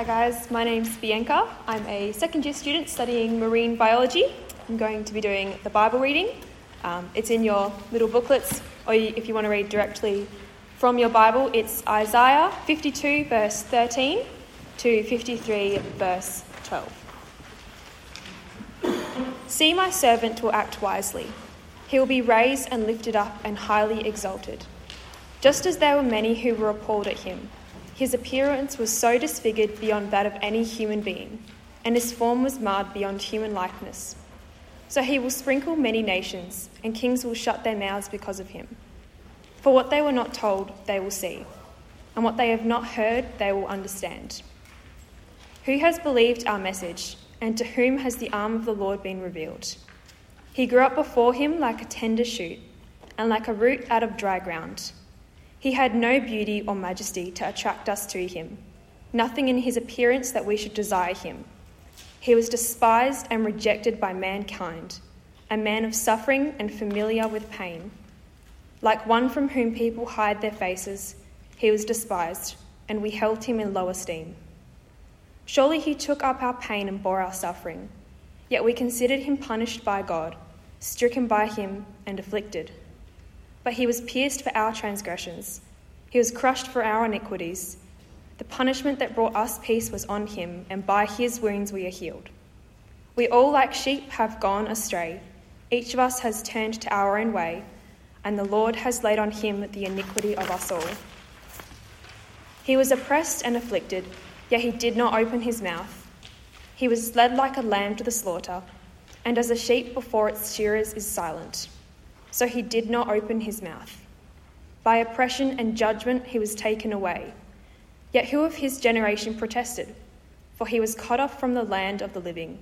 Hi guys, my name's Bianca. I'm a second year student studying marine biology. I'm going to be doing the Bible reading. Um, it's in your little booklets, or if you want to read directly from your Bible, it's Isaiah 52, verse 13 to 53, verse 12. See, my servant will act wisely. He will be raised and lifted up and highly exalted. Just as there were many who were appalled at him, his appearance was so disfigured beyond that of any human being, and his form was marred beyond human likeness. So he will sprinkle many nations, and kings will shut their mouths because of him. For what they were not told, they will see, and what they have not heard, they will understand. Who has believed our message, and to whom has the arm of the Lord been revealed? He grew up before him like a tender shoot, and like a root out of dry ground. He had no beauty or majesty to attract us to him, nothing in his appearance that we should desire him. He was despised and rejected by mankind, a man of suffering and familiar with pain. Like one from whom people hide their faces, he was despised, and we held him in low esteem. Surely he took up our pain and bore our suffering, yet we considered him punished by God, stricken by him, and afflicted. But he was pierced for our transgressions, he was crushed for our iniquities. The punishment that brought us peace was on him, and by his wounds we are healed. We all, like sheep, have gone astray. Each of us has turned to our own way, and the Lord has laid on him the iniquity of us all. He was oppressed and afflicted, yet he did not open his mouth. He was led like a lamb to the slaughter, and as a sheep before its shearers is silent so he did not open his mouth. By oppression and judgment he was taken away. Yet who of his generation protested? For he was cut off from the land of the living.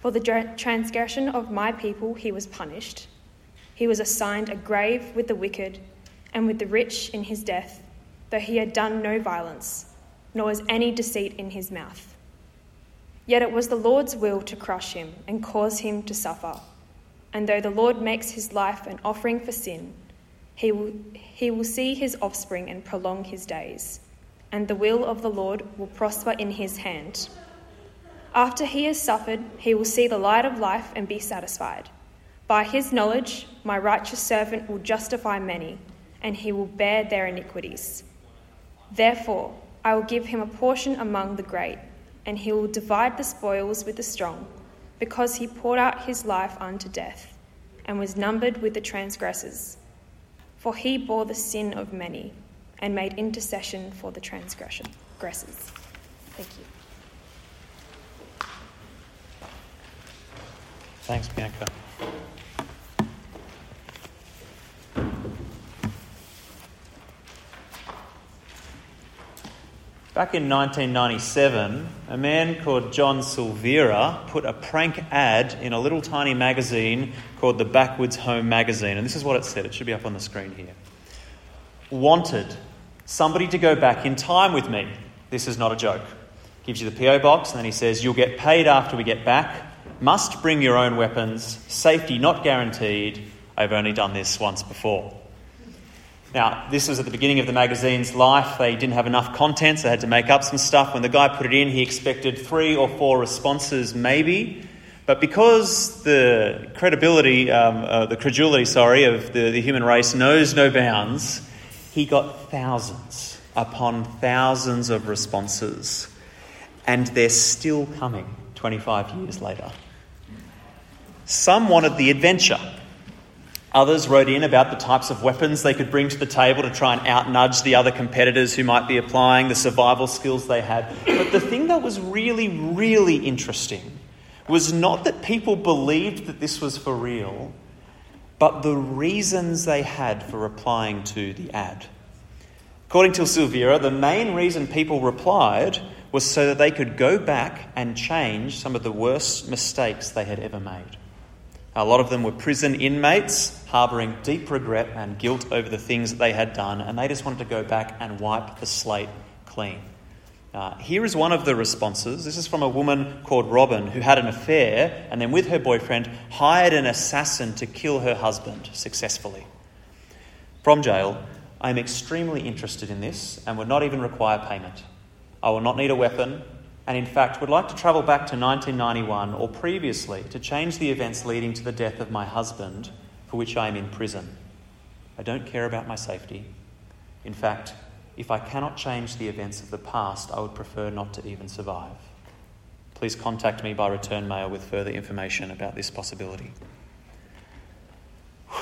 For the transgression of my people he was punished. He was assigned a grave with the wicked and with the rich in his death, though he had done no violence, nor was any deceit in his mouth. Yet it was the Lord's will to crush him and cause him to suffer. And though the Lord makes his life an offering for sin, he will, he will see his offspring and prolong his days, and the will of the Lord will prosper in his hand. After he has suffered, he will see the light of life and be satisfied. By his knowledge, my righteous servant will justify many, and he will bear their iniquities. Therefore, I will give him a portion among the great, and he will divide the spoils with the strong because he poured out his life unto death, and was numbered with the transgressors. For he bore the sin of many, and made intercession for the transgressors. Thank you. Thanks, Bianca. Back in 1997, a man called John Silveira put a prank ad in a little tiny magazine called the Backwoods Home Magazine. And this is what it said. It should be up on the screen here. Wanted somebody to go back in time with me. This is not a joke. Gives you the PO box, and then he says, You'll get paid after we get back. Must bring your own weapons. Safety not guaranteed. I've only done this once before. Now, this was at the beginning of the magazine's life. They didn't have enough content, so they had to make up some stuff. When the guy put it in, he expected three or four responses, maybe. But because the credibility, um, uh, the credulity, sorry, of the, the human race knows no bounds, he got thousands upon thousands of responses. And they're still coming 25 years later. Some wanted the adventure. Others wrote in about the types of weapons they could bring to the table to try and outnudge the other competitors who might be applying the survival skills they had. But the thing that was really, really interesting was not that people believed that this was for real, but the reasons they had for replying to the ad. According to Silveira, the main reason people replied was so that they could go back and change some of the worst mistakes they had ever made. A lot of them were prison inmates harbouring deep regret and guilt over the things that they had done, and they just wanted to go back and wipe the slate clean. Uh, here is one of the responses. This is from a woman called Robin who had an affair and then, with her boyfriend, hired an assassin to kill her husband successfully. From jail, I am extremely interested in this and would not even require payment. I will not need a weapon. And in fact would like to travel back to 1991 or previously to change the events leading to the death of my husband, for which I am in prison. I don't care about my safety. In fact, if I cannot change the events of the past, I would prefer not to even survive. Please contact me by return mail with further information about this possibility.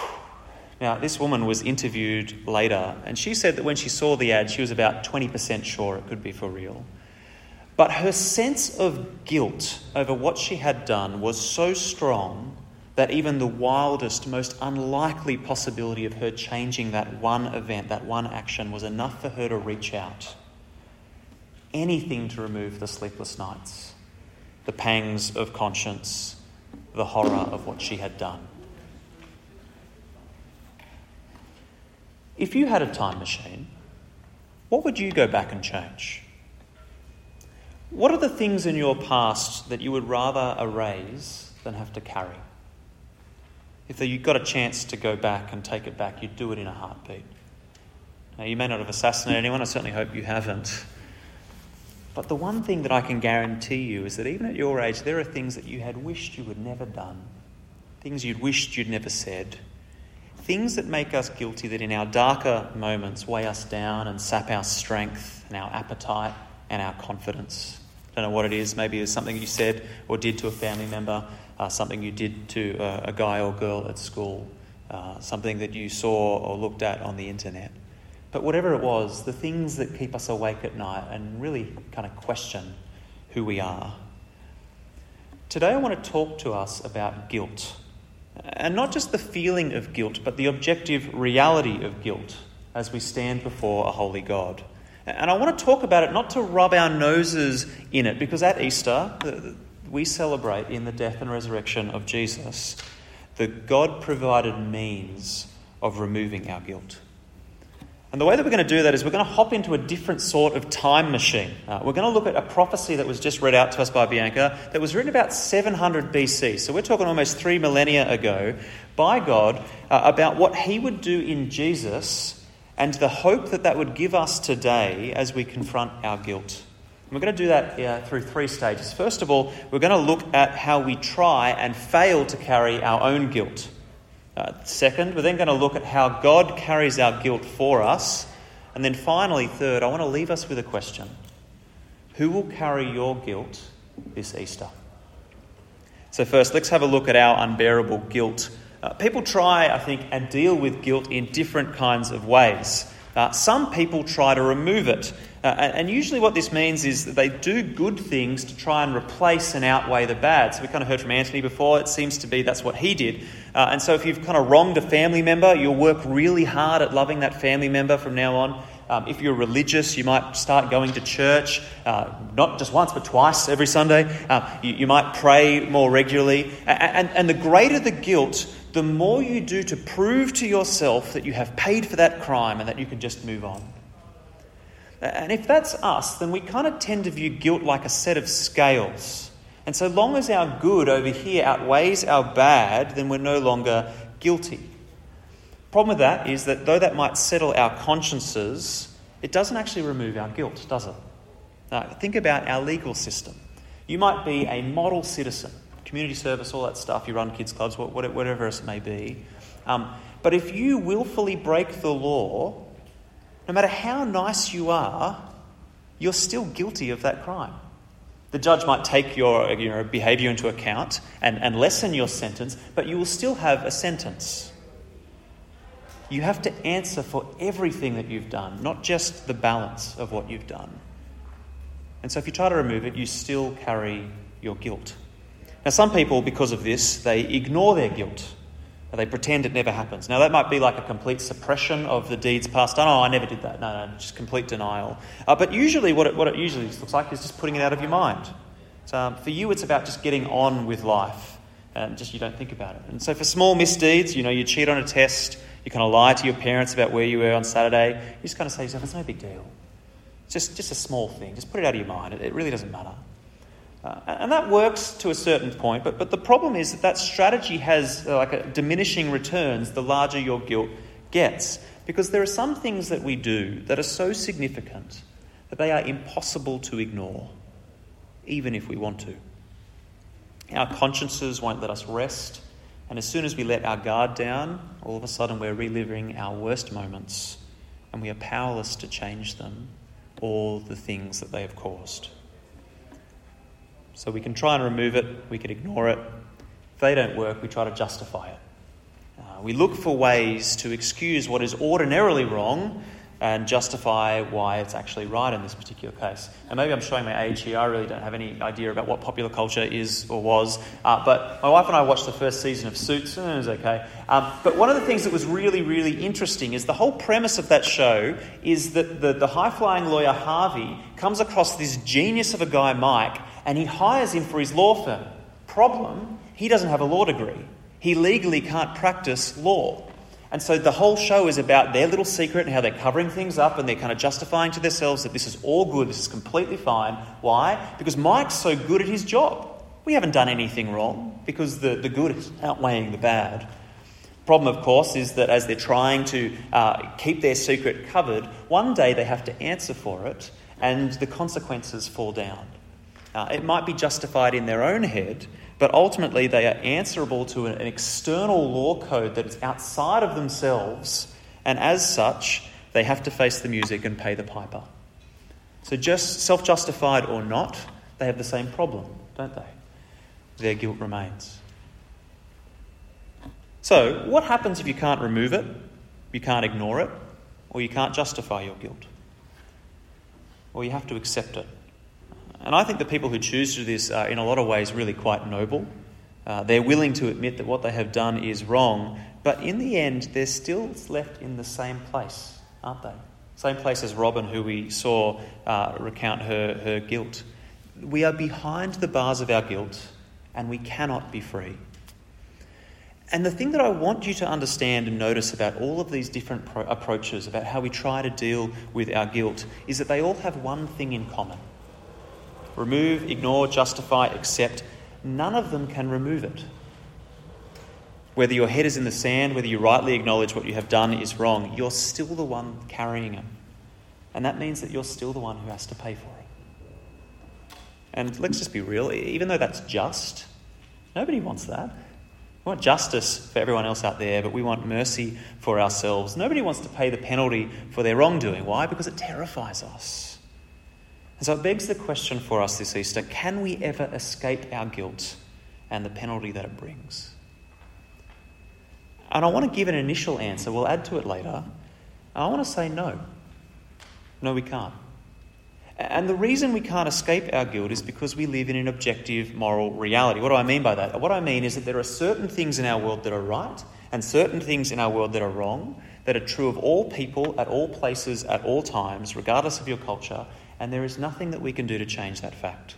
Now, this woman was interviewed later, and she said that when she saw the ad, she was about 20% sure it could be for real. But her sense of guilt over what she had done was so strong that even the wildest, most unlikely possibility of her changing that one event, that one action, was enough for her to reach out. Anything to remove the sleepless nights, the pangs of conscience, the horror of what she had done. If you had a time machine, what would you go back and change? What are the things in your past that you would rather erase than have to carry? If you got a chance to go back and take it back, you'd do it in a heartbeat. Now, you may not have assassinated anyone, I certainly hope you haven't. But the one thing that I can guarantee you is that even at your age, there are things that you had wished you had never done, things you'd wished you'd never said, things that make us guilty that in our darker moments weigh us down and sap our strength and our appetite and our confidence. I don't know what it is. Maybe it's something you said or did to a family member, uh, something you did to a, a, guy or girl at school, uh, something that you saw or looked at on the internet. But whatever it was, the things that keep us awake at night and really kind of question who we are. Today, I want to talk to us about guilt and not just the feeling of guilt, but the objective reality of guilt as we stand before a holy God. And I want to talk about it not to rub our noses in it, because at Easter, we celebrate in the death and resurrection of Jesus the God provided means of removing our guilt. And the way that we're going to do that is we're going to hop into a different sort of time machine. Uh, we're going to look at a prophecy that was just read out to us by Bianca that was written about 700 BC. So we're talking almost three millennia ago by God uh, about what he would do in Jesus and the hope that that would give us today as we confront our guilt. And we're going to do that uh, through three stages. First of all, we're going to look at how we try and fail to carry our own guilt. Uh, second, we're then going to look at how God carries our guilt for us. And then finally, third, I want to leave us with a question Who will carry your guilt this Easter? So, first, let's have a look at our unbearable guilt. Uh, people try, I think, and deal with guilt in different kinds of ways. Uh, some people try to remove it. Uh, and usually, what this means is that they do good things to try and replace and outweigh the bad. So, we kind of heard from Anthony before, it seems to be that's what he did. Uh, and so, if you've kind of wronged a family member, you'll work really hard at loving that family member from now on. Um, if you're religious, you might start going to church, uh, not just once, but twice every Sunday. Uh, you, you, might pray more regularly. And, and, and the greater the guilt, the more you do to prove to yourself that you have paid for that crime and that you can just move on. And if that's us, then we kind of tend to view guilt like a set of scales. And so long as our good over here outweighs our bad, then we're no longer guilty. Problem with that is that though that might settle our consciences, it doesn't actually remove our guilt, does it? Now, think about our legal system. You might be a model citizen community service, all that stuff. You run kids' clubs, whatever it may be. Um, but if you willfully break the law, no matter how nice you are, you're still guilty of that crime. The judge might take your you know, behaviour into account and, and lessen your sentence, but you will still have a sentence. You have to answer for everything that you've done, not just the balance of what you've done. And so if you try to remove it, you still carry your guilt. Now, some people, because of this, they ignore their guilt. They pretend it never happens. Now, that might be like a complete suppression of the deeds past done. Oh, I never did that. No, no, just complete denial. Uh, but usually, what it, what it usually looks like is just putting it out of your mind. So, um, for you, it's about just getting on with life. And just you don't think about it. And so, for small misdeeds, you know, you cheat on a test, you kind of lie to your parents about where you were on Saturday, you just kind of say to yourself, it's no big deal. It's just, just a small thing. Just put it out of your mind. It, it really doesn't matter. Uh, and that works to a certain point, but, but the problem is that that strategy has uh, like a diminishing returns the larger your guilt gets. Because there are some things that we do that are so significant that they are impossible to ignore. even if we want to. Our consciences won't let us rest, and as soon as we let our guard down, all of a sudden we're reliving our worst moments, and we are powerless to change them, all the things that they have caused. So we can try and remove it, we can ignore it. If they don't work, we try to justify it. Uh, we look for ways to excuse what is ordinarily wrong and justify why it's actually right in this particular case. And maybe I'm showing my age here. I really don't have any idea about what popular culture is or was. Uh, but my wife and I watched the first season of Suits, and it was okay. Um, but one of the things that was really, really interesting is the whole premise of that show is that the, the high flying lawyer Harvey comes across this genius of a guy, Mike, and he hires him for his law firm. Problem, he doesn't have a law degree. He legally can't practice law. And so the whole show is about their little secret and how they're covering things up and they're kind of justifying to themselves that this is all good, this is completely fine. Why? Because Mike's so good at his job. We haven't done anything wrong because the, the good is outweighing the bad. Problem, of course, is that as they're trying to uh, keep their secret covered, one day they have to answer for it and the consequences fall down. Uh, it might be justified in their own head, but ultimately they are answerable to an external law code that is outside of themselves, and as such, they have to face the music and pay the piper. So, just self justified or not, they have the same problem, don't they? Their guilt remains. So, what happens if you can't remove it, you can't ignore it, or you can't justify your guilt? Or you have to accept it. And I think the people who choose to do this are, in a lot of ways, really quite noble. Uh, they're willing to admit that what they have done is wrong, but in the end, they're still left in the same place, aren't they? Same place as Robin, who we saw uh, recount her, her guilt. We are behind the bars of our guilt, and we cannot be free. And the thing that I want you to understand and notice about all of these different pro- approaches, about how we try to deal with our guilt, is that they all have one thing in common remove, ignore, justify, accept. None of them can remove it. Whether your head is in the sand, whether you rightly acknowledge what you have done is wrong, you're still the one carrying it. And that means that you're still the one who has to pay for it. And let's just be real, even though that's just, nobody wants that. We want justice for everyone else out there, but we want mercy for ourselves. Nobody wants to pay the penalty for their wrongdoing. Why? Because it terrifies us. And so it begs the question for us this Easter can we ever escape our guilt and the penalty that it brings? And I want to give an initial answer, we'll add to it later. I want to say no. No, we can't. And the reason we can't escape our guilt is because we live in an objective moral reality. What do I mean by that? What I mean is that there are certain things in our world that are right and certain things in our world that are wrong, that are true of all people at all places at all times, regardless of your culture, and there is nothing that we can do to change that fact.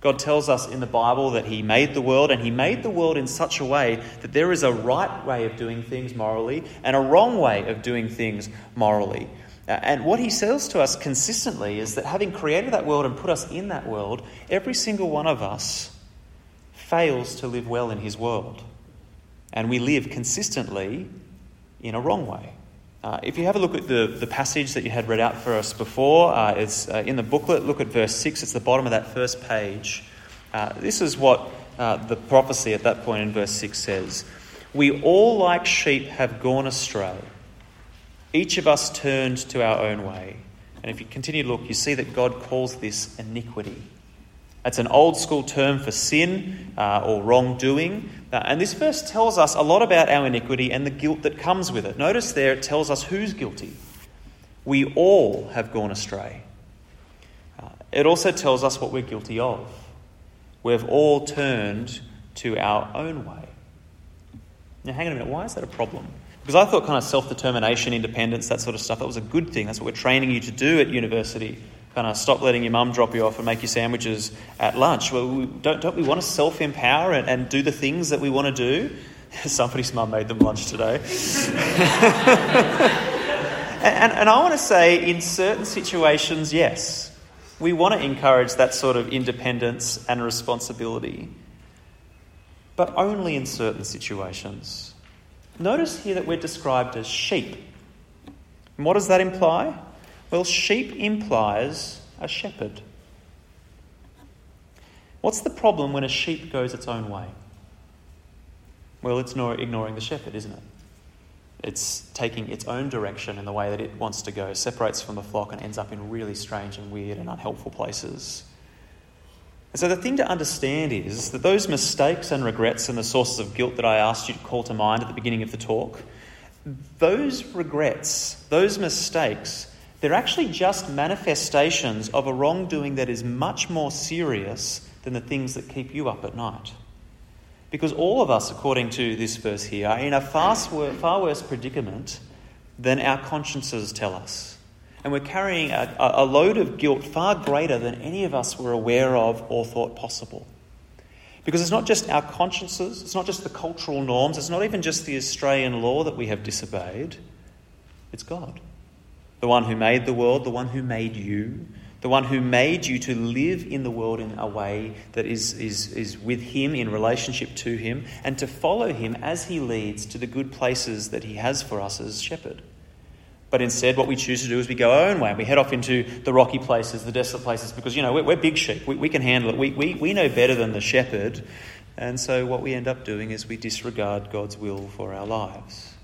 God tells us in the Bible that He made the world, and He made the world in such a way that there is a right way of doing things morally and a wrong way of doing things morally. Uh, and what He says to us consistently is that having created that world and put us in that world, every single one of us fails to live well in His world. And we live consistently in a wrong way. Uh, if you have a look at the, the passage that you had read out for us before, uh, it's uh, in the booklet. Look at verse 6, it's the bottom of that first page. Uh, this is what uh, the prophecy at that point in verse 6 says We all, like sheep, have gone astray. Each of us turned to our own way. And if you continue to look, you see that God calls this iniquity. That's an old school term for sin uh, or wrongdoing. Uh, and this verse tells us a lot about our iniquity and the guilt that comes with it. Notice there it tells us who's guilty. We all have gone astray. Uh, it also tells us what we're guilty of. We've all turned to our own way. Now, hang on a minute. Why is that a problem? Because I thought kind of self determination, independence, that sort of stuff, that was a good thing. That's what we're training you to do at university kind of stop letting your mum drop you off and make you sandwiches at lunch. Well, we, don't, don't we want to self empower and, and do the things that we want to do? Somebody's mum made them lunch today. and, and I want to say, in certain situations, yes, we want to encourage that sort of independence and responsibility, but only in certain situations. Notice here that we're described as sheep. And what does that imply? Well, sheep implies a shepherd. What's the problem when a sheep goes its own way? Well, it's ignoring the shepherd, isn't it? It's taking its own direction in the way that it wants to go, separates from the flock, and ends up in really strange and weird and unhelpful places. And so, the thing to understand is that those mistakes and regrets and the sources of guilt that I asked you to call to mind at the beginning of the talk, those regrets, those mistakes, they're actually just manifestations of a wrongdoing that is much more serious than the things that keep you up at night. Because all of us, according to this verse here, are in a far, far worse predicament than our consciences tell us. And we're carrying a, a load of guilt far greater than any of us were aware of or thought possible. Because it's not just our consciences, it's not just the cultural norms, it's not even just the Australian law that we have disobeyed, it's God. The one who made the world, the one who made you, the one who made you to live in the world in a way that is, is, is with Him, in relationship to Him, and to follow Him as He leads to the good places that He has for us as shepherd. But instead, what we choose to do is we go our own way and we head off into the rocky places, the desolate places, because, you know, we're, we're big sheep. We, we, can handle it. We, we, we know better than the shepherd. And so what we end up doing is we disregard God's will for our lives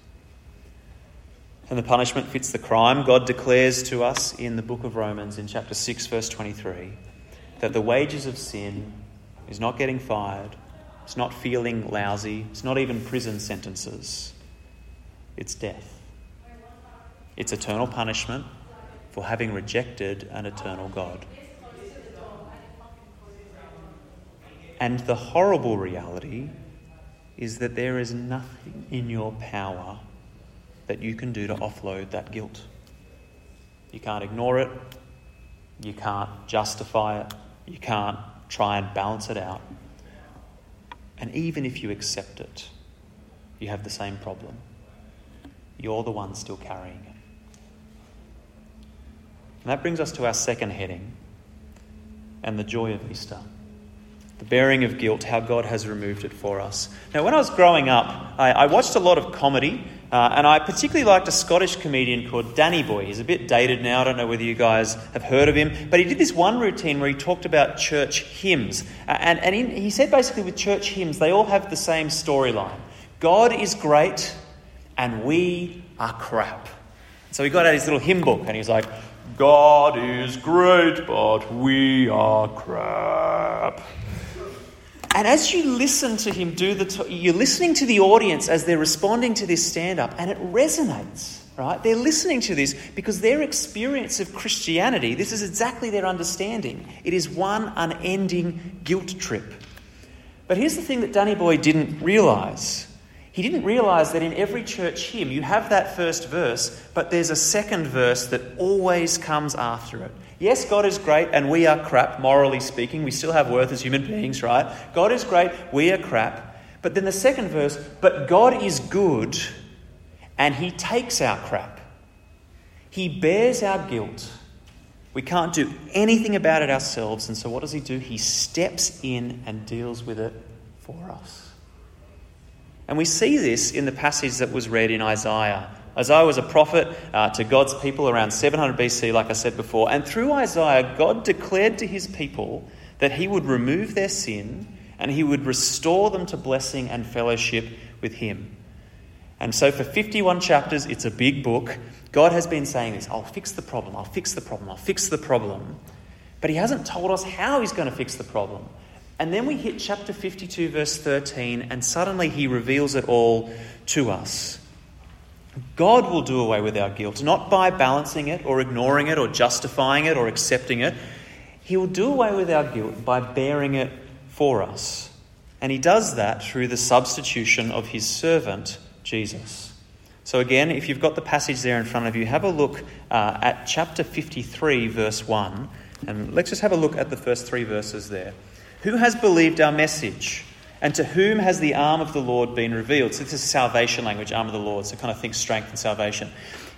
and the punishment fits the crime, God declares to us in the book of Romans in chapter 6, verse 23, that the wages of sin is not getting fired, it's not feeling lousy, it's not even prison sentences, it's death. It's eternal punishment for having rejected an eternal God. And the horrible reality is that there is nothing in your power that you can do to offload that guilt. You can't ignore it, you can't justify it, you can't try and balance it out. And even if you accept it, you have the same problem. You're the one still carrying it. And that brings us to our second heading and the joy of Easter. The bearing of guilt, how God has removed it for us. Now, when I was growing up, I, I watched a lot of comedy uh, and I particularly liked a Scottish comedian called Danny Bhoy. He's a bit dated now. I don't know whether you guys have heard of him. But he did this one routine where he talked about church hymns. Uh, and and he, he said basically with church hymns, they all have the same storyline God is great, and we are crap. So he got out his little hymn book and he's like, God is great, but we are crap. And as you listen to him do the, you're listening to the audience as they're responding to this stand up, and it resonates, right? They're listening to this because their experience of Christianity, this is exactly their understanding. It is one unending guilt trip. But here's the thing that Danny Bhoy didn't realize. He didn't realize that in every church hymn, you have that first verse, but there's a second verse that always comes after it. Yes, God is great and we are crap, morally speaking. We still have worth as human beings, right? God is great, we are crap. But then the second verse, but God is good and He takes our crap. He bears our guilt. We can't do anything about it ourselves. And so what does He do? He steps in and deals with it for us. And we see this in the passage that was read in Isaiah Isaiah was a prophet uh, to God's people around 700 BC, like I said before. And through Isaiah, God declared to his people that he would remove their sin and he would restore them to blessing and fellowship with him. And so, for 51 chapters, it's a big book. God has been saying this I'll fix the problem, I'll fix the problem, I'll fix the problem. But he hasn't told us how he's going to fix the problem. And then we hit chapter 52, verse 13, and suddenly he reveals it all to us. God will do away with our guilt, not by balancing it or ignoring it or justifying it or accepting it. He will do away with our guilt by bearing it for us. And He does that through the substitution of His servant, Jesus. So, again, if you've got the passage there in front of you, have a look uh, at chapter 53, verse 1. And let's just have a look at the first three verses there. Who has believed our message? And to whom has the arm of the Lord been revealed? So, this is salvation language, arm of the Lord. So, kind of think strength and salvation.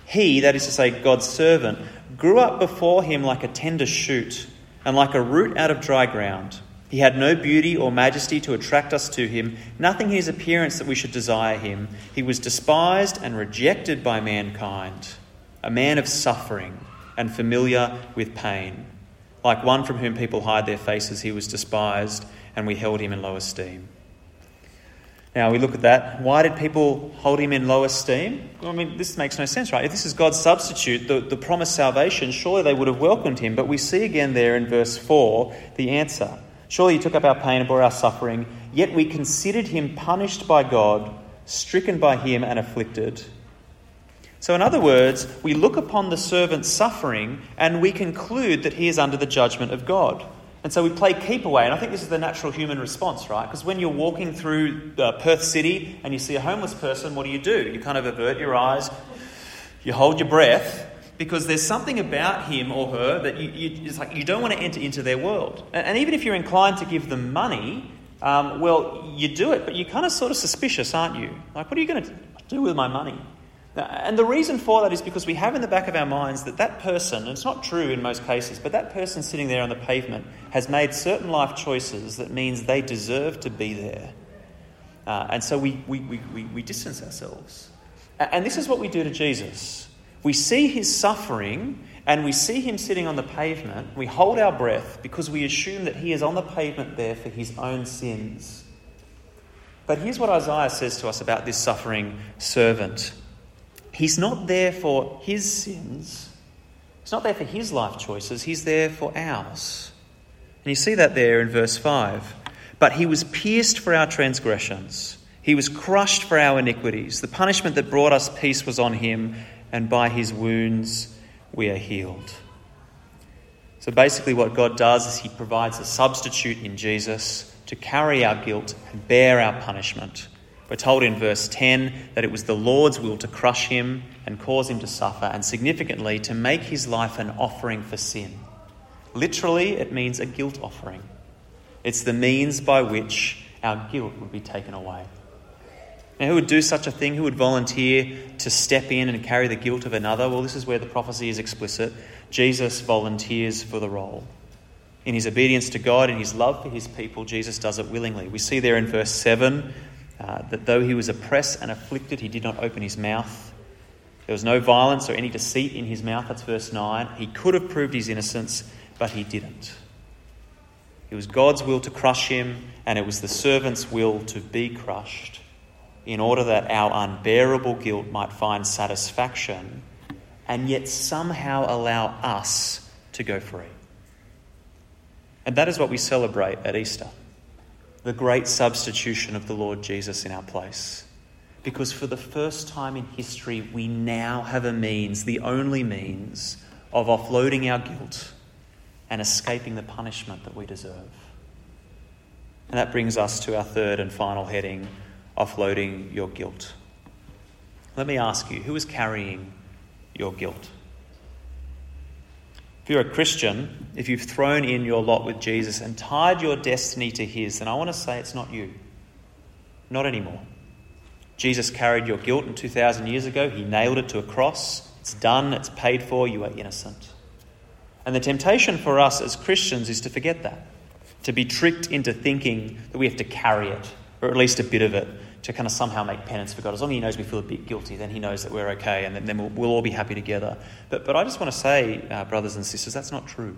He, that is to say, God's servant, grew up before him like a tender shoot and like a root out of dry ground. He had no beauty or majesty to attract us to him, nothing in his appearance that we should desire him. He was despised and rejected by mankind, a man of suffering and familiar with pain Like one from whom people hide their faces, he was despised, and we held him in low esteem. Now we look at that. Why did people hold him in low esteem? I mean, this makes no sense, right? If this is God's substitute, the, the promised salvation, surely they would have welcomed him. But we see again there in verse 4 the answer. Surely he took up our pain and bore our suffering, yet we considered him punished by God, stricken by him, and afflicted. So, in other words, we look upon the servant's suffering and we conclude that he is under the judgment of God. And so we play keep away. And I think this is the natural human response, right? Because when you're walking through uh, Perth City and you see a homeless person, what do you do? You kind of avert your eyes, you hold your breath, because there's something about him or her that you, you, it's like you don't want to enter into their world. And, and even if you're inclined to give them money, um, well, you do it, but you're kind of sort of suspicious, aren't you? Like, what are you going to do with my money? And the reason for that is because we have in the back of our minds that that person, and it's not true in most cases, but that person sitting there on the pavement has made certain life choices that means they deserve to be there. Uh, and so we, we, we, we distance ourselves. And this is what we do to Jesus. We see his suffering and we see him sitting on the pavement. We hold our breath because we assume that he is on the pavement there for his own sins. But here's what Isaiah says to us about this suffering servant. He's not there for his sins. He's not there for his life choices. He's there for ours. And you see that there in verse 5. But he was pierced for our transgressions, he was crushed for our iniquities. The punishment that brought us peace was on him, and by his wounds we are healed. So basically, what God does is he provides a substitute in Jesus to carry our guilt and bear our punishment. We're told in verse 10 that it was the Lord's will to crush him and cause him to suffer, and significantly, to make his life an offering for sin. Literally, it means a guilt offering. It's the means by which our guilt would be taken away. Now, who would do such a thing? Who would volunteer to step in and carry the guilt of another? Well, this is where the prophecy is explicit. Jesus volunteers for the role. In his obedience to God and his love for his people, Jesus does it willingly. We see there in verse 7 uh, that though he was oppressed and afflicted, he did not open his mouth. There was no violence or any deceit in his mouth. That's verse 9. He could have proved his innocence, but he didn't. It was God's will to crush him, and it was the servant's will to be crushed in order that our unbearable guilt might find satisfaction and yet somehow allow us to go free. And that is what we celebrate at Easter the great substitution of the Lord Jesus in our place. Because for the first time in history, we now have a means, the only means, of offloading our guilt and escaping the punishment that we deserve. And that brings us to our third and final heading offloading your guilt. Let me ask you who is carrying your guilt? If you're a Christian, if you've thrown in your lot with Jesus and tied your destiny to His, then I want to say it's not you. Not anymore. Jesus carried your guilt in 2,000 years ago. He nailed it to a cross. It's done, it's paid for, you are innocent. And the temptation for us as Christians is to forget that, to be tricked into thinking that we have to carry it, or at least a bit of it, to kind of somehow make penance for God. As long as He knows we feel a bit guilty, then He knows that we're okay and then we'll, we'll all be happy together. But, but I just want to say, uh, brothers and sisters, that's not true.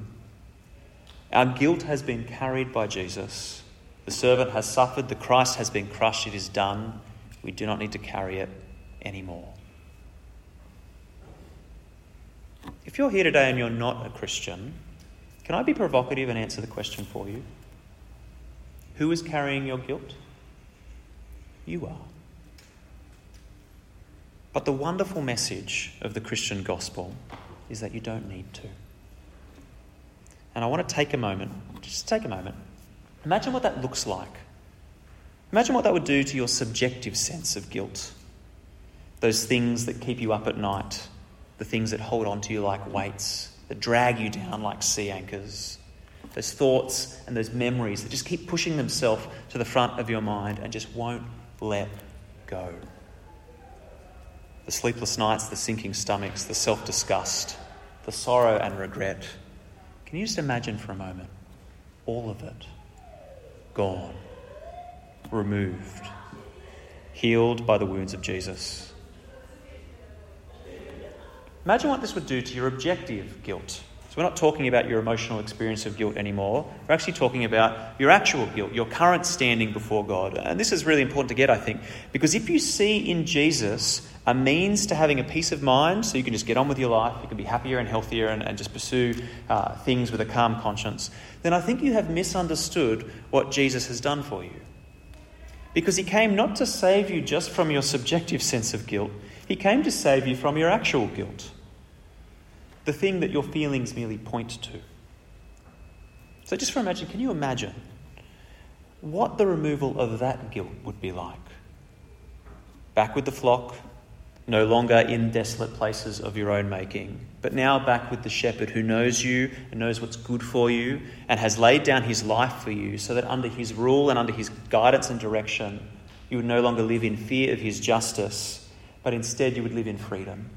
Our guilt has been carried by Jesus. The servant has suffered, the Christ has been crushed, it is done. We do not need to carry it anymore. If you're here today and you're not a Christian, can I be provocative and answer the question for you? Who is carrying your guilt? You are. But the wonderful message of the Christian gospel is that you don't need to. And I want to take a moment, just take a moment. Imagine what that looks like. Imagine what that would do to your subjective sense of guilt. Those things that keep you up at night, the things that hold on to you like weights, that drag you down like sea anchors, those thoughts and those memories that just keep pushing themselves to the front of your mind and just won't let go. The sleepless nights, the sinking stomachs, the self disgust, the sorrow and regret. Can you just imagine for a moment all of it gone, removed, healed by the wounds of Jesus? Imagine what this would do to your objective guilt. So we're not talking about your emotional experience of guilt anymore. We're actually talking about your actual guilt, your current standing before God. And this is really important to get, I think, because if you see in Jesus a means to having a peace of mind so you can just get on with your life, you can be happier and healthier and, and just pursue uh, things with a calm conscience, then I think you have misunderstood what Jesus has done for you. Because he came not to save you just from your subjective sense of guilt, he came to save you from your actual guilt the thing that your feelings merely point to. So, just for imagine, can you imagine what the removal of that guilt would be like? Back with the flock, no longer in desolate places of your own making, but now back with the shepherd who knows you and knows what's good for you and has laid down his life for you so that under his rule and under his guidance and direction, you would no longer live in fear of his justice, but instead you would live in freedom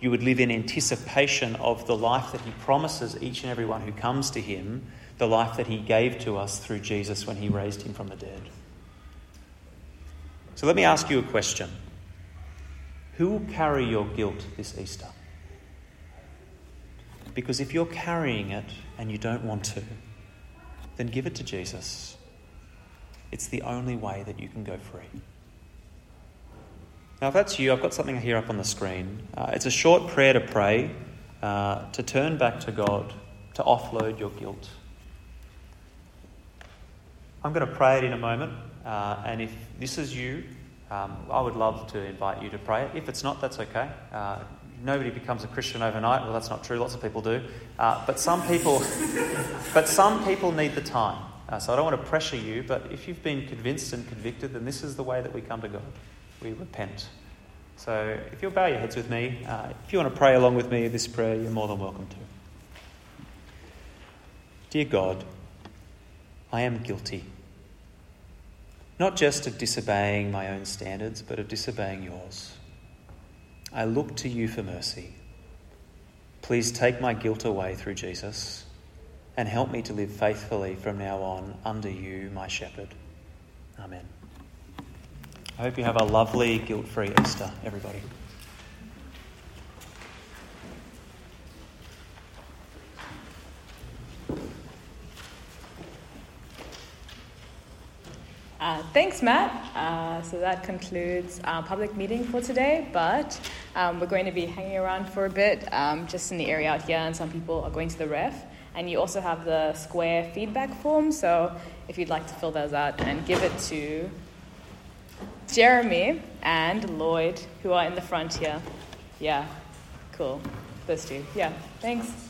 you would live in anticipation of the life that He promises each and every one who comes to Him, the life that He gave to us through Jesus when He raised Him from the dead. So let me ask you a question Who will carry your guilt this Easter? Because if you're carrying it and you don't want to, then give it to Jesus. It's the only way that you can go free. Now, if that's you, I've got something here up on the screen. Uh, it's a short prayer to pray, uh, to turn back to God, to offload your guilt. I'm going to pray it in a moment, uh, and if this is you, um, I would love to invite you to pray it. If it's not, that's okay. Uh, nobody becomes a Christian overnight. Well, that's not true. Lots of people do, uh, but some people, but some people need the time. Uh, so I don't want to pressure you, but if you've been convinced and convicted, then this is the way that we come to God we repent. So if you'll bow your heads with me, uh, if you want to pray along with me this prayer, you're more than welcome to. Dear God, I am guilty. Not just of disobeying my own standards, but of disobeying yours. I look to you for mercy. Please take my guilt away through Jesus and help me to live faithfully from now on under you, my shepherd. Amen. I hope you have a lovely, guilt free Easter, everybody. Uh, thanks, Matt. Uh, so that concludes our public meeting for today, but um, we're going to be hanging around for a bit um, just in the area out here, and some people are going to the ref. And you also have the square feedback form, so if you'd like to fill those out and give it to Jeremy and Lloyd, who are in the front here. Yeah, cool. Those two. Yeah, thanks.